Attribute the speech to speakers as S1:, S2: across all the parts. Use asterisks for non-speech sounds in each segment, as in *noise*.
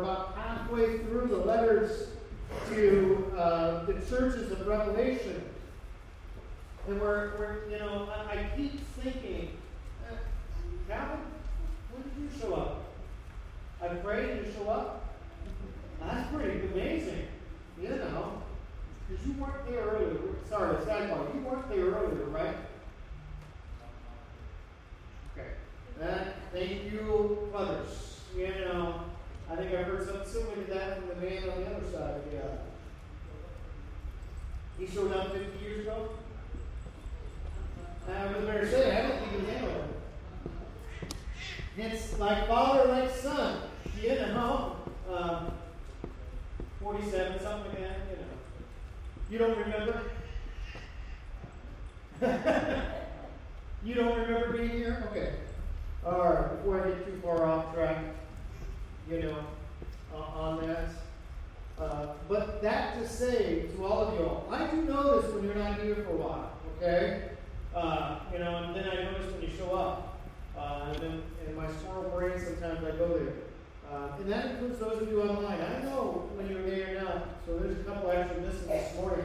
S1: we're about halfway through the letters to uh, the churches of Revelation. And we're, we're you know, I, I keep thinking, uh, Calvin, when did you show up? I prayed and you show up? That's pretty amazing. You know, because you weren't there earlier. Sorry, sidebar. You weren't there earlier, right? Okay. Uh, thank you, others. You know, I think I heard something similar to that from the man on the other side of the aisle. He showed up 50 years ago. Was better say, I don't think he was anywhere. It's like father, like son. You know, um, 47, something like that, you know. You don't remember? *laughs* you don't remember being here? Okay. All right, before I get too far off track, you know, uh, on that. Uh, but that to say to all of you all, I do notice when you're not here for a while, okay? Uh, you know, and then I notice when you show up. Uh, and then in my squirrel brain, sometimes I go there. Uh, and that includes those of you online. I know when you're there not. So there's a couple actually missing this morning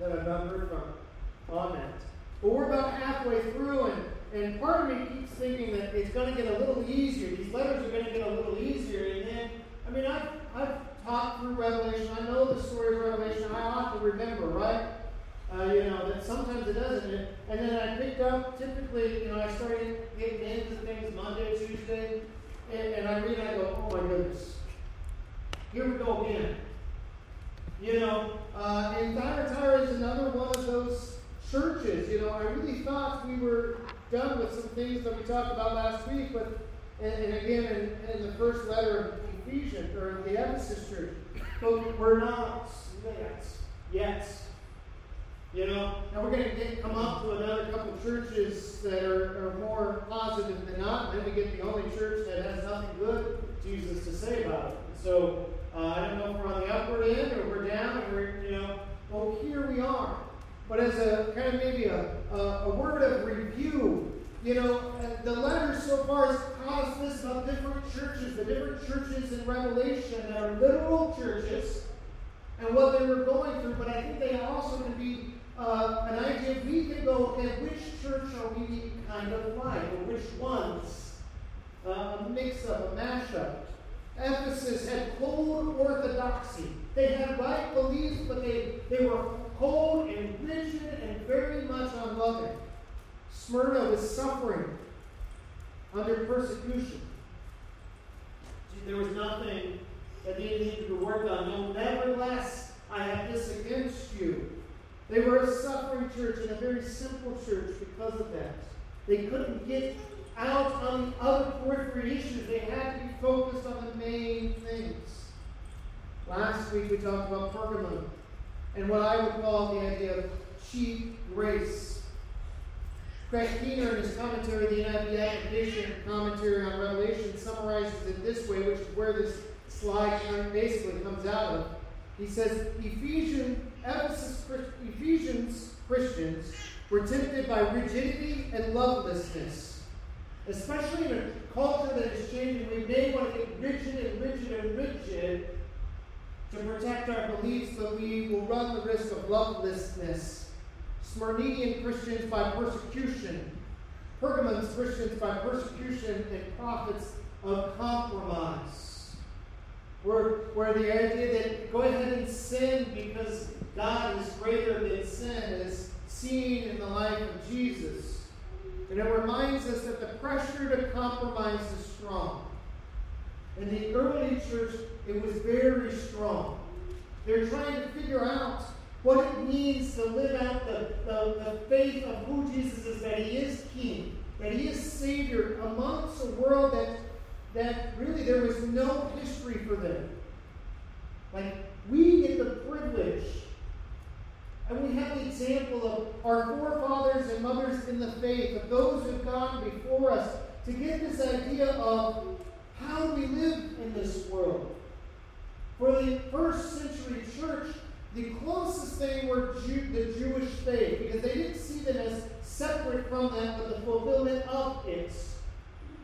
S1: that I've not heard from on that. But we're about halfway through, and, and part of me keeps thinking that it's going to get a little easier. These letters are going to get a little easier. And then, I mean, I've, I've taught through Revelation. I know the story of Revelation. I ought to remember, right? Uh, you know, that sometimes it doesn't. And then I picked up, typically, you know, I started getting into things Monday, Tuesday, and, and I read and I go, oh my goodness. Here we go again. You know, uh, and Thyatira is another one of those churches. You know, I really thought we were done with some things that we talked about last week, but and, and again in, in, the first letter of Ephesians or the Ephesus church, but we're not yet. Yet. You know, now we're going to come up to another couple churches that are, are more positive than not, and then we get the only church that has nothing good Jesus to say about it. So uh, I don't know if we're on the upward end or we're down, or you know, well, here we are. But as a kind of maybe a, a, a word of review, you know, uh, the letter so far has caused this about different churches, the different churches in Revelation that are literal churches and what they were going through, but I think they also can be uh, an idea we can go, okay, which church are we kind of like, or which ones? Uh, a mix up, a mashup. Ephesus had cold orthodoxy. They had right beliefs, but they, they were cold and rigid and very much unloving. Smyrna was suffering under persecution. There was nothing that they needed to work on. No, nevertheless, I have this against you they were a suffering church and a very simple church because of that. They couldn't get out on the other periphery issues. They had to be focused on the main things. Last week we talked about Pergamum and what I would call the idea of cheap grace. Craig Keener, in his commentary, the NIV application commentary on Revelation, summarizes it this way, which is where this slide basically comes out of. He says, Ephesians Ephesus Ephesians Christians were tempted by rigidity and lovelessness, especially in a culture that is changing. We may want to get rigid and rigid and rigid to protect our beliefs, but we will run the risk of lovelessness. Smyrnian Christians by persecution, Pergamon's Christians by persecution and prophets of compromise. Where, where the idea that go ahead and sin because God is greater than sin is seen in the life of Jesus. And it reminds us that the pressure to compromise is strong. In the early church, it was very strong. They're trying to figure out what it means to live out the, the, the faith of who Jesus is, that he is king, that he is Savior amongst a world that, that really there was no history for them. Like, we get the privilege and we have the example of our forefathers and mothers in the faith, of those who have gone before us, to get this idea of how do we live in this world. For the first century church, the closest thing were Jew, the Jewish faith, because they didn't see them as separate from that, but the fulfillment of it.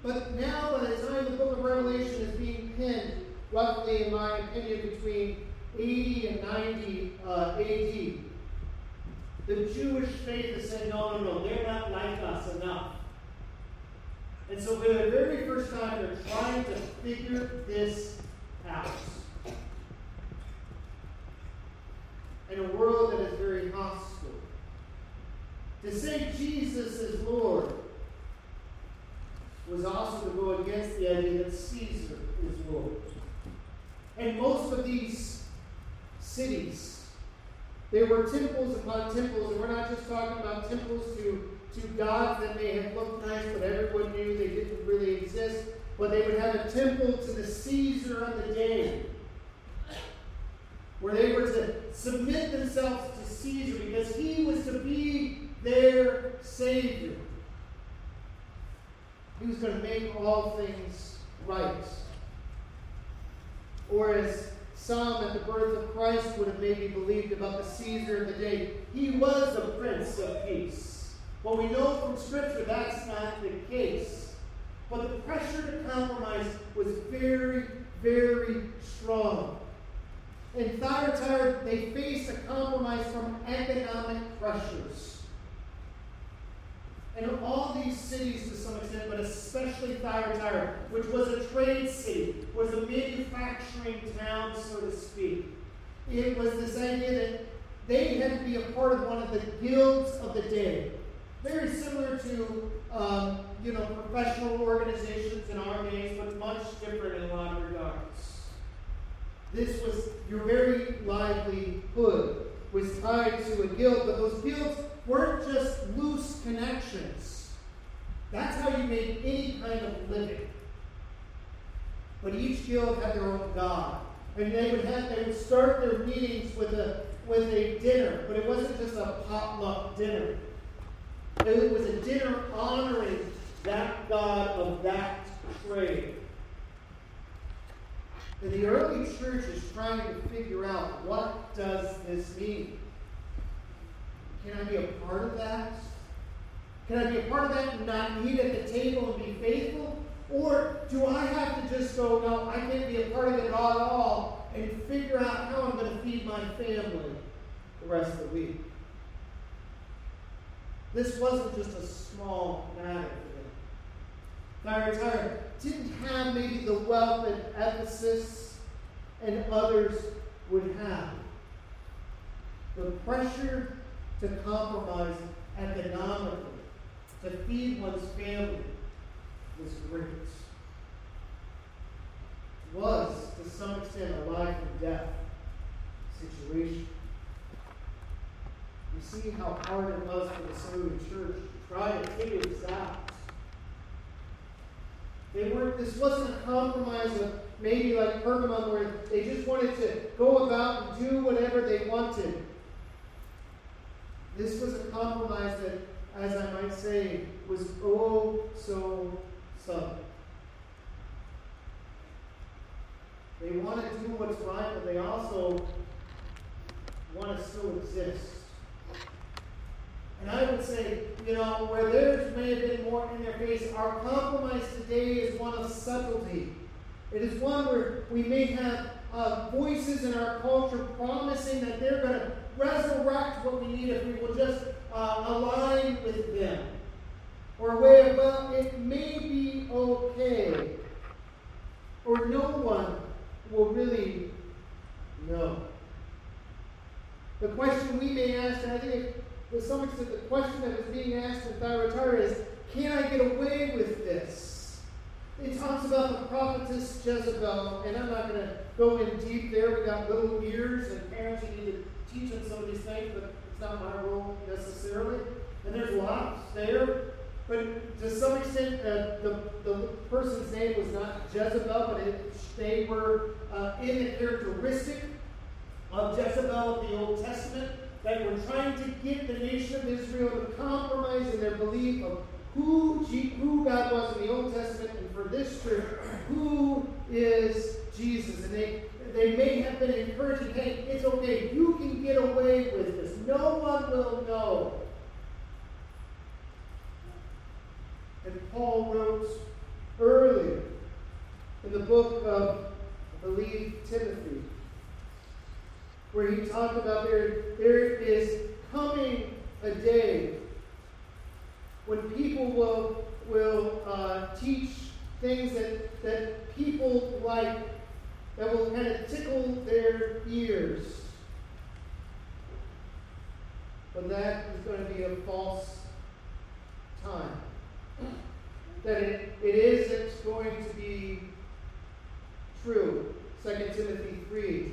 S1: But now, by the time the book of Revelation is being penned, roughly, in my opinion, between 80 and 90 uh, AD. The Jewish faith is saying, no, no, no, they're not like us enough. And so, for the very first time, they're trying to figure this out. In a world that is very hostile. To say Jesus is Lord was also to go against the idea that Caesar is Lord. And most of these cities, they were temples upon temples, and we're not just talking about temples to, to gods that may have looked nice, but everyone knew they didn't really exist. But they would have a temple to the Caesar of the day, where they were to submit themselves to Caesar because he was to be their Savior. He was going to make all things right. Or as some at the birth of Christ would have maybe believed about the Caesar of the day, he was the Prince of Peace. Well, we know from Scripture that's not the case. But the pressure to compromise was very, very strong. In Thyatira, they faced a compromise from economic pressures. And all these cities to some extent, but especially Thyatira, which was a trade city, was a manufacturing town, so to speak. It was this idea that they had to be a part of one of the guilds of the day. Very similar to, um, you know, professional organizations in our days, but much different in a lot of regards. This was your very livelihood was tied to a guild, but those guilds weren't just loose connections. That's how you made any kind of living. But each guild had their own god. And they would have they would start their meetings with a with a dinner, but it wasn't just a potluck dinner. It was a dinner honoring that god of that trade. And the early church is trying to figure out what does this mean? Can I be a part of that? Can I be a part of that and not eat at the table and be faithful? Or do I have to just go, no, I can't be a part of it at all and figure out how I'm going to feed my family the rest of the week? This wasn't just a small matter for them. Thyatira didn't have maybe the wealth that Ephesus and others would have. The pressure to compromise economically, to feed one's family, was great. Was, to some extent, a life and death situation. You see how hard it was for the early church to try to figure this out. They weren't, this wasn't a compromise of maybe like Pergamum where they just wanted to go about and do whatever they wanted. This was a compromise that, as I might say, was oh so subtle. They want to do what's right, but they also want to still exist. And I would say, you know, where theirs may have been more in their face, our compromise today is one of subtlety. It is one where we may have uh, voices in our culture promising that they're going to resurrect what we need if we will just uh, align with them. Or a way of, well, it may be okay. Or no one will really know. The question we may ask, and I think to some extent the question that is being asked in Thyatira is, can I get away with this? It talks about the prophetess Jezebel, and I'm not going to go in deep there. We got little ears, and parents who need to teach them some of these things, but it's not my role necessarily. And there's lots there. But to some extent, uh, the, the person's name was not Jezebel, but it, they were uh, in the characteristic of Jezebel of the Old Testament that were trying to get the nation of Israel to compromise in their belief of who, who God was in the Old Testament, and for this trip, who is Jesus. And they they may have been encouraging, hey, it's okay, you can get away with this. No one will know. And Paul wrote earlier in the book of, I believe Timothy, where he talked about there, there is coming a day when people will, will uh, teach things that, that people like, that will kind of tickle their ears. But that is going to be a false time. That it, it isn't going to be true. 2 Timothy 3.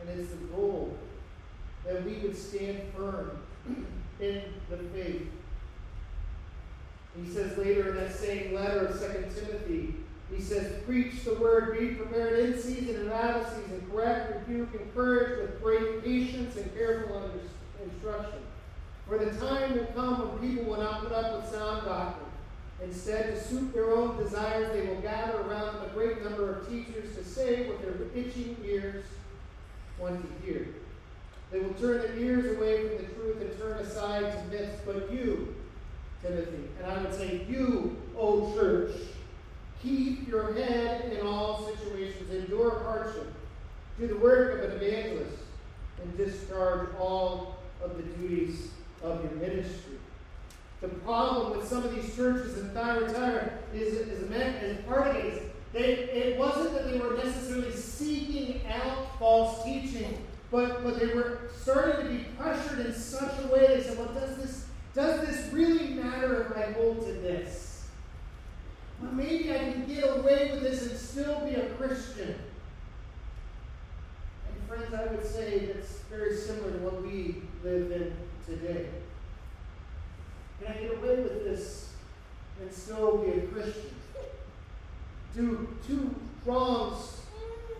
S1: And it's the goal that we would stand firm in the faith. He says later in that same letter of 2 Timothy, he says, Preach the word, be prepared in season and out of season, correct, rebuke, encourage with great patience and careful instruction. For the time will come when people will not put up with sound doctrine. Instead, to suit their own desires, they will gather around a great number of teachers to say what their itching ears want to hear. They will turn their ears away from the truth and turn aside to myths. But you, Timothy, and I would say you, O church, keep your head in all situations, endure hardship, do the work of an evangelist, and discharge all of the duties of your ministry. The problem with some of these churches in Thyatira is, is, is part of it is they, it wasn't that they were necessarily seeking out false teaching, but, but they were starting to be pressured in such a way they said, well, does this, does this really matter if I hold to this? Well, maybe I can get away with this and still be a Christian. And friends, I would say that's very similar to what we live in today. Can I get away with this and still be a Christian? Do two wrongs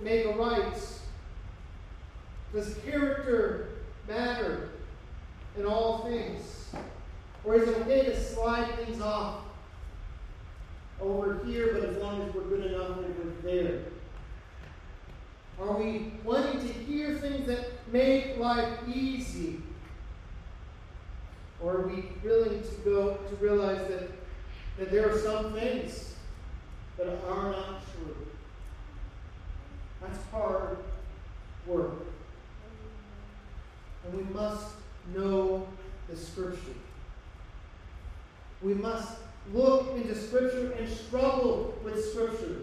S1: make a right? Does character matter in all things? Or is it okay to slide things off over here, but as long as we're good enough when we're there? Are we wanting to hear things that make life easy? Or are we willing to go to realize that, that there are some things that are not true? That's hard work. And we must know the Scripture. We must look into Scripture and struggle with Scripture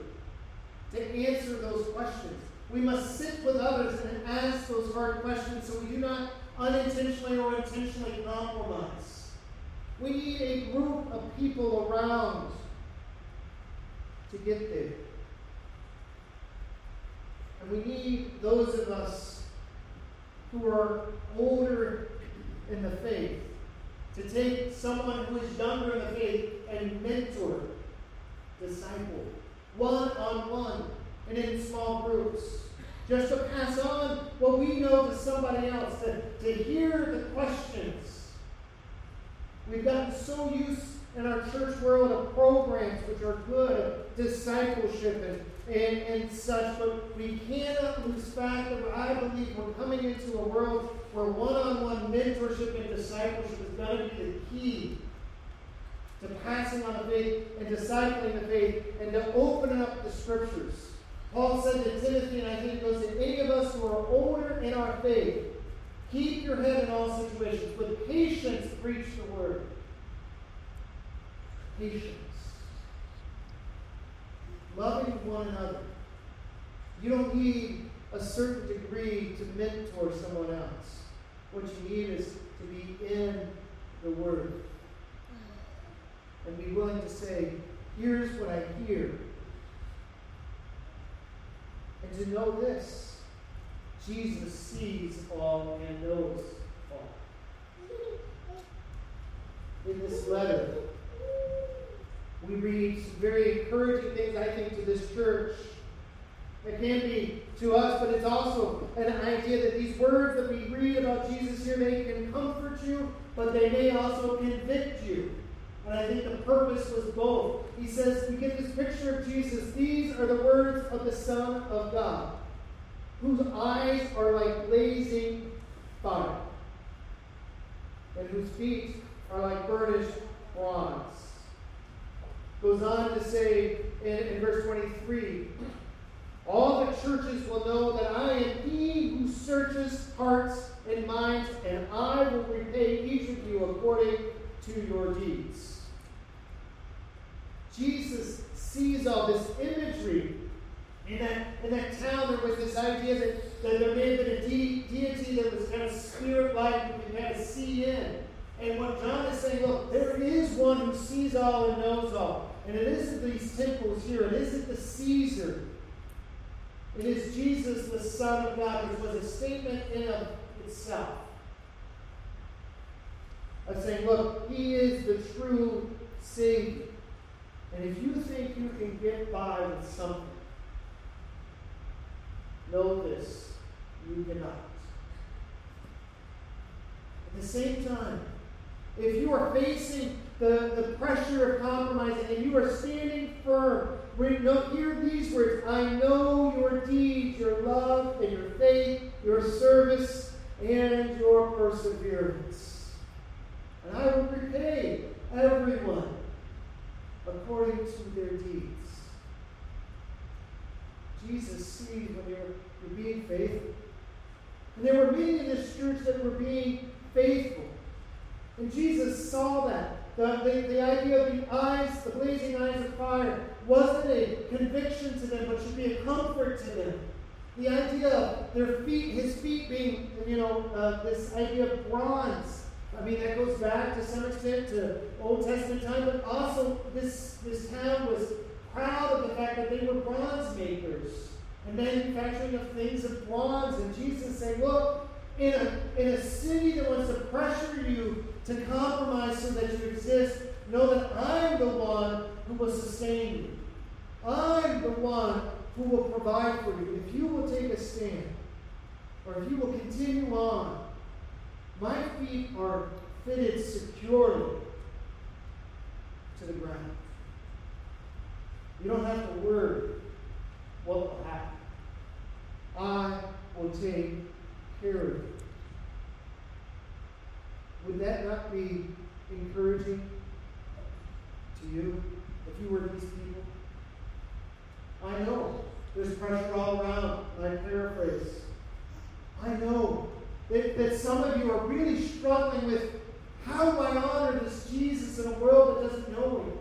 S1: to answer those questions. We must sit with others and ask those hard questions so we do not unintentionally or intentionally compromise. We need a group of people around to get there. And we need those of us who are older in the faith to take someone who is younger in the faith and mentor, disciple, one on one, and in small groups just to pass on what we know to somebody else, to, to hear the questions. We've gotten so used in our church world of programs which are good, of discipleship and, and, and such, but we cannot lose fact that I believe we're coming into a world where one-on-one mentorship and discipleship is going to be the key to passing on the faith and discipling the faith and to open up the scriptures. Paul said to Timothy, and I think it goes to any of us who are older in our faith, keep your head in all situations. With patience, preach the word. Patience. Loving one another. You don't need a certain degree to mentor someone else. What you need is to be in the Word. And be willing to say, here's what I hear. And to know this Jesus sees all and knows all. In this letter, we read some very encouraging things, I think, to this church. It can be to us, but it's also an idea that these words that we read about Jesus here, they can comfort you, but they may also convict you. And I think the purpose was both. He says, we get this picture of Jesus. These are the words of the Son of God, whose eyes are like blazing fire, and whose feet are like burnished bronze. Goes on to say in, in verse 23 All the churches will know that I am he who searches hearts and minds, and I will repay each of you according to your deeds. Jesus sees all this imagery. In that, in that town, there was this idea that, that there may have been a de- deity that was kind of spirit like, you could kind of see in. And what John is saying, look, there is one who sees all and knows all. And it isn't these temples here, it isn't the Caesar. It is Jesus, the Son of God, which was a statement in of itself. Of saying, look, he is the true Savior. And if you think you can get by with something, know this, you cannot. At the same time, if you are facing the, the pressure of compromising and you are standing firm, hear these words I know your deeds, your love, and your faith, your service, and your perseverance. And I will repay everyone according to their deeds. Jesus sees when you're, you're being faithful. And there were many in this church that were being faithful. And Jesus saw that. The, the, the idea of the eyes, the blazing eyes of fire, wasn't a conviction to them, but should be a comfort to them. The idea of their feet, his feet being, you know, uh, this idea of bronze. I mean, that goes back to some extent to Old Testament time, but also this, this town was proud of the fact that they were bronze makers and manufacturing of things of bronze. And Jesus saying, look, in a, in a city that wants to pressure you to compromise so that you exist, know that I'm the one who will sustain you. I'm the one who will provide for you. If you will take a stand, or if you will continue on, my feet are fitted securely to the ground. You don't have to worry what will happen. I will take care of you. Would that not be encouraging to you if you were these people? I know there's pressure all around, I paraphrase. I know that, that some of you are really struggling with how do I honor this Jesus in a world that doesn't know him?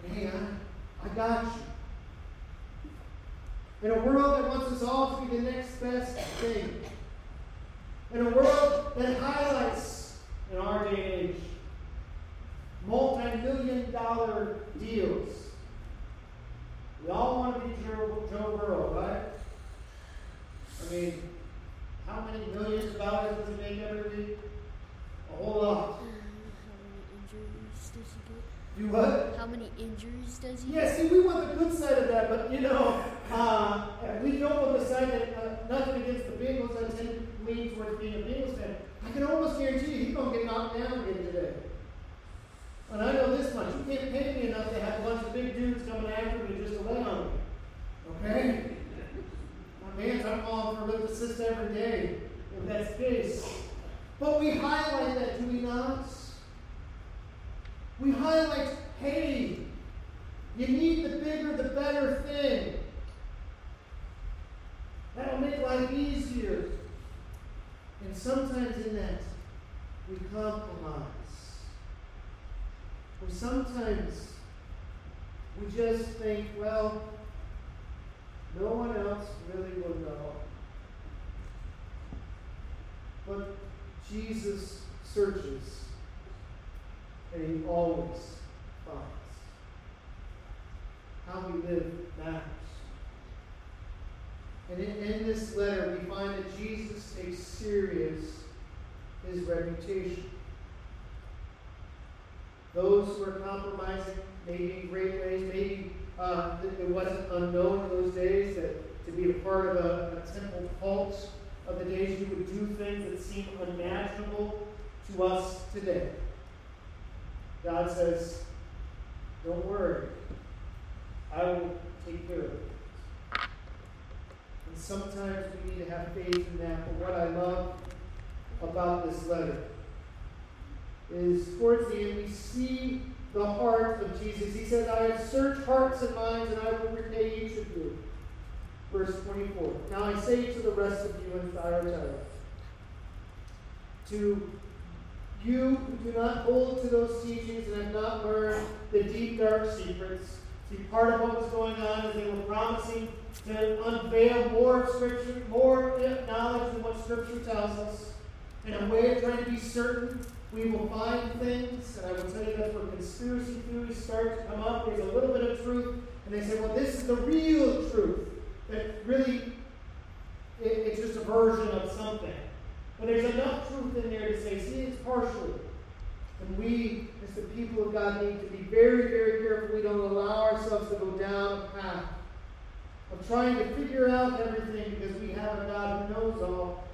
S1: But hey, I, I got you. In a world that wants us all to be the next best thing. In a world that highlights, in our day and age, multi million dollar deals. We all want to be Joe, Joe Burrow, right? I mean, how many millions of dollars does he make every week? A whole lot. Do what?
S2: How many injuries does he?
S1: Yeah, see, we want the good side of that, but you know, uh, we don't want the side that uh, nothing against the Bengals. I tend to lean towards being a Bengals fan. I can almost guarantee you, he's gonna get knocked down again today. And I know this much: you can't pay me enough to have a bunch of big dudes coming after me just to lay on me. Okay? My man's I'm calling for lift assist every day, if that's the case. But we highlight that, do we not? We highlight, hey, you need the bigger, the better thing. That'll make life easier. And sometimes in that, we compromise. Or sometimes we just think, well, no one else really will know. But Jesus searches and he always finds. How we live matters. And in, in this letter, we find that Jesus takes serious his reputation. those who are compromising, maybe in great ways, maybe uh, it wasn't unknown in those days that to be a part of a, a temple cult of the days, you would do things that seem unimaginable to us today. God says, Don't worry, I will take care of it. And sometimes we need to have faith in that. But what I love about this letter is towards the end, we see the heart of Jesus. He says, I have searched hearts and minds, and I will repay each of you. Verse 24. Now I say to the rest of you in Thyatira, to you who do not hold to those teachings and have not learned the deep, dark secrets. See, part of what was going on is they were promising to unveil more Scripture, more knowledge than what Scripture tells us, in a way of trying to be certain we will find things, and I will tell you that's where conspiracy theories start to come up. There's a little bit of truth, and they say, well, this is the real truth. That really, it, it's just a version of something. But there's enough truth in there to say, see. And we, as the people of God, need to be very, very careful we don't allow ourselves to go down a path of trying to figure out everything because we have a God who knows all.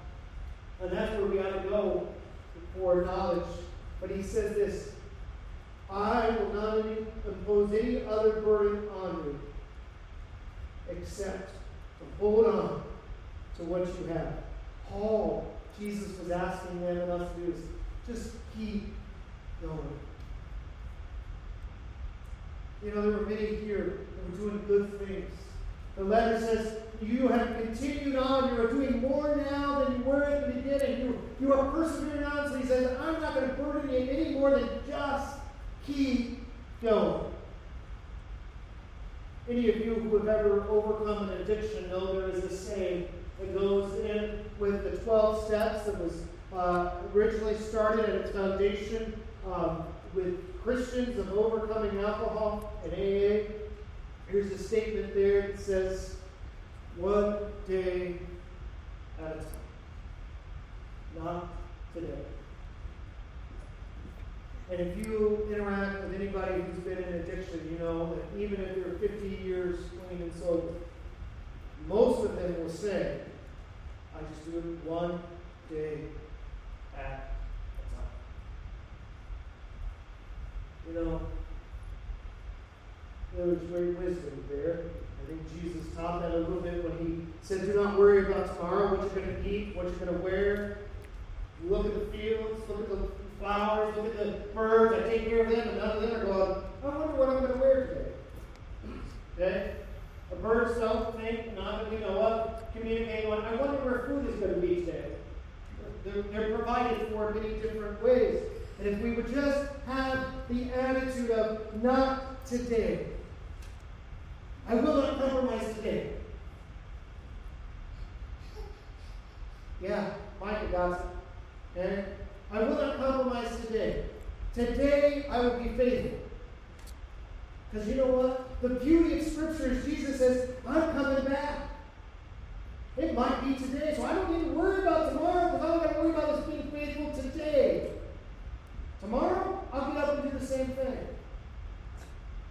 S1: And that's where we ought to go for knowledge. But he says this I will not impose any other burden on you except to hold on to what you have. Paul, Jesus was asking them and us to do is just keep going. You know, there were many here that were doing good things. The letter says, You have continued on. You are doing more now than you were at the beginning. You, you are persevering on. So he says, I'm not going to burden you any more than just keep going. Any of you who have ever overcome an addiction know there is a saying that goes in with the 12 steps that was uh, originally started at its foundation um, with Christians of overcoming alcohol and AA. Here's a statement there that says, one day at a time. Not today. And if you interact with anybody who's been in addiction, you know that even if they're 50 years clean and sober, most of them will say, I just do it one day at a time. You know, there was great wisdom there. I think Jesus taught that a little bit when he said, Do not worry about tomorrow, what you're going to eat, what you're going to wear. look at the fields, look at the flowers, look at the birds. I take care of them, and none of them are going, I wonder what I'm going to wear today. Okay? A birds don't think, not that we know of, communicate on, I wonder where food is going to be today. They're, they're provided for in many different ways. And if we would just have the attitude of not today, I will not compromise today. Yeah, Micah gossip. Okay? I will not compromise today. Today I will be faithful. Because you know what? The beauty of Scripture is Jesus says, I'm coming back. It might be today, so I don't need to worry about tomorrow because all I got to worry about is being faithful today. Tomorrow, I'll get up and do the same thing.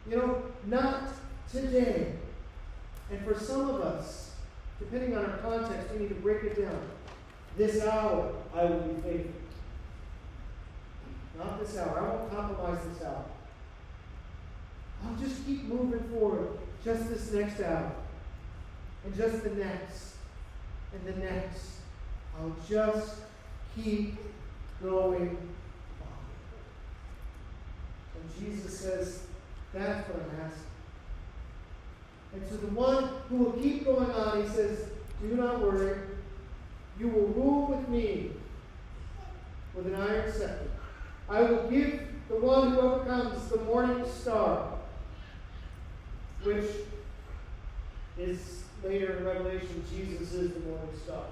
S1: You know, not today. And for some of us, depending on our context, we need to break it down. This hour, I will be faithful. Not this hour. I won't compromise this hour. I'll just keep moving forward just this next hour. And just the next. And the next. I'll just keep going on. And Jesus says, that's what I'm asking. And to the one who will keep going on, he says, Do not worry. You will rule with me with an iron scepter. I will give the one who overcomes the morning star, which is later in Revelation, Jesus is the morning star.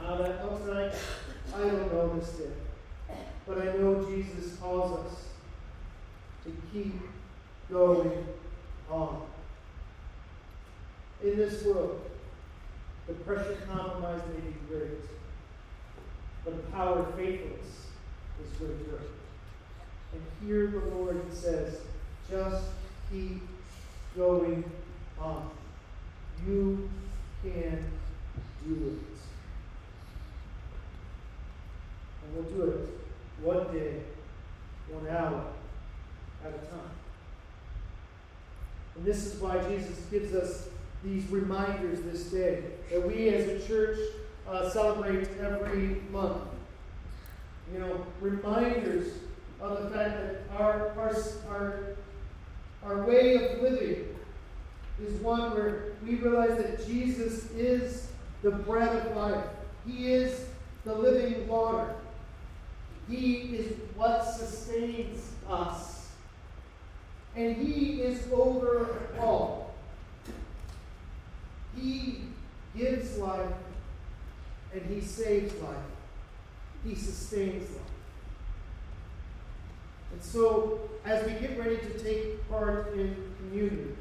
S1: Now, how that looks like, I don't know this day. But I know Jesus calls us to keep going on. In this world, the pressure of compromise may be great, but the power of faithfulness is greater. And hear the Lord, says, just keep going on. You can do it. And we'll do it one day, one hour at a time. And this is why Jesus gives us these reminders this day that we as a church uh, celebrate every month. You know, reminders of the fact that our, our, our, our way of living is one where we realize that Jesus is the bread of life. He is the living water. He is what sustains us. And He is over all. He gives life and He saves life. He sustains life. And so, as we get ready to take part in communion,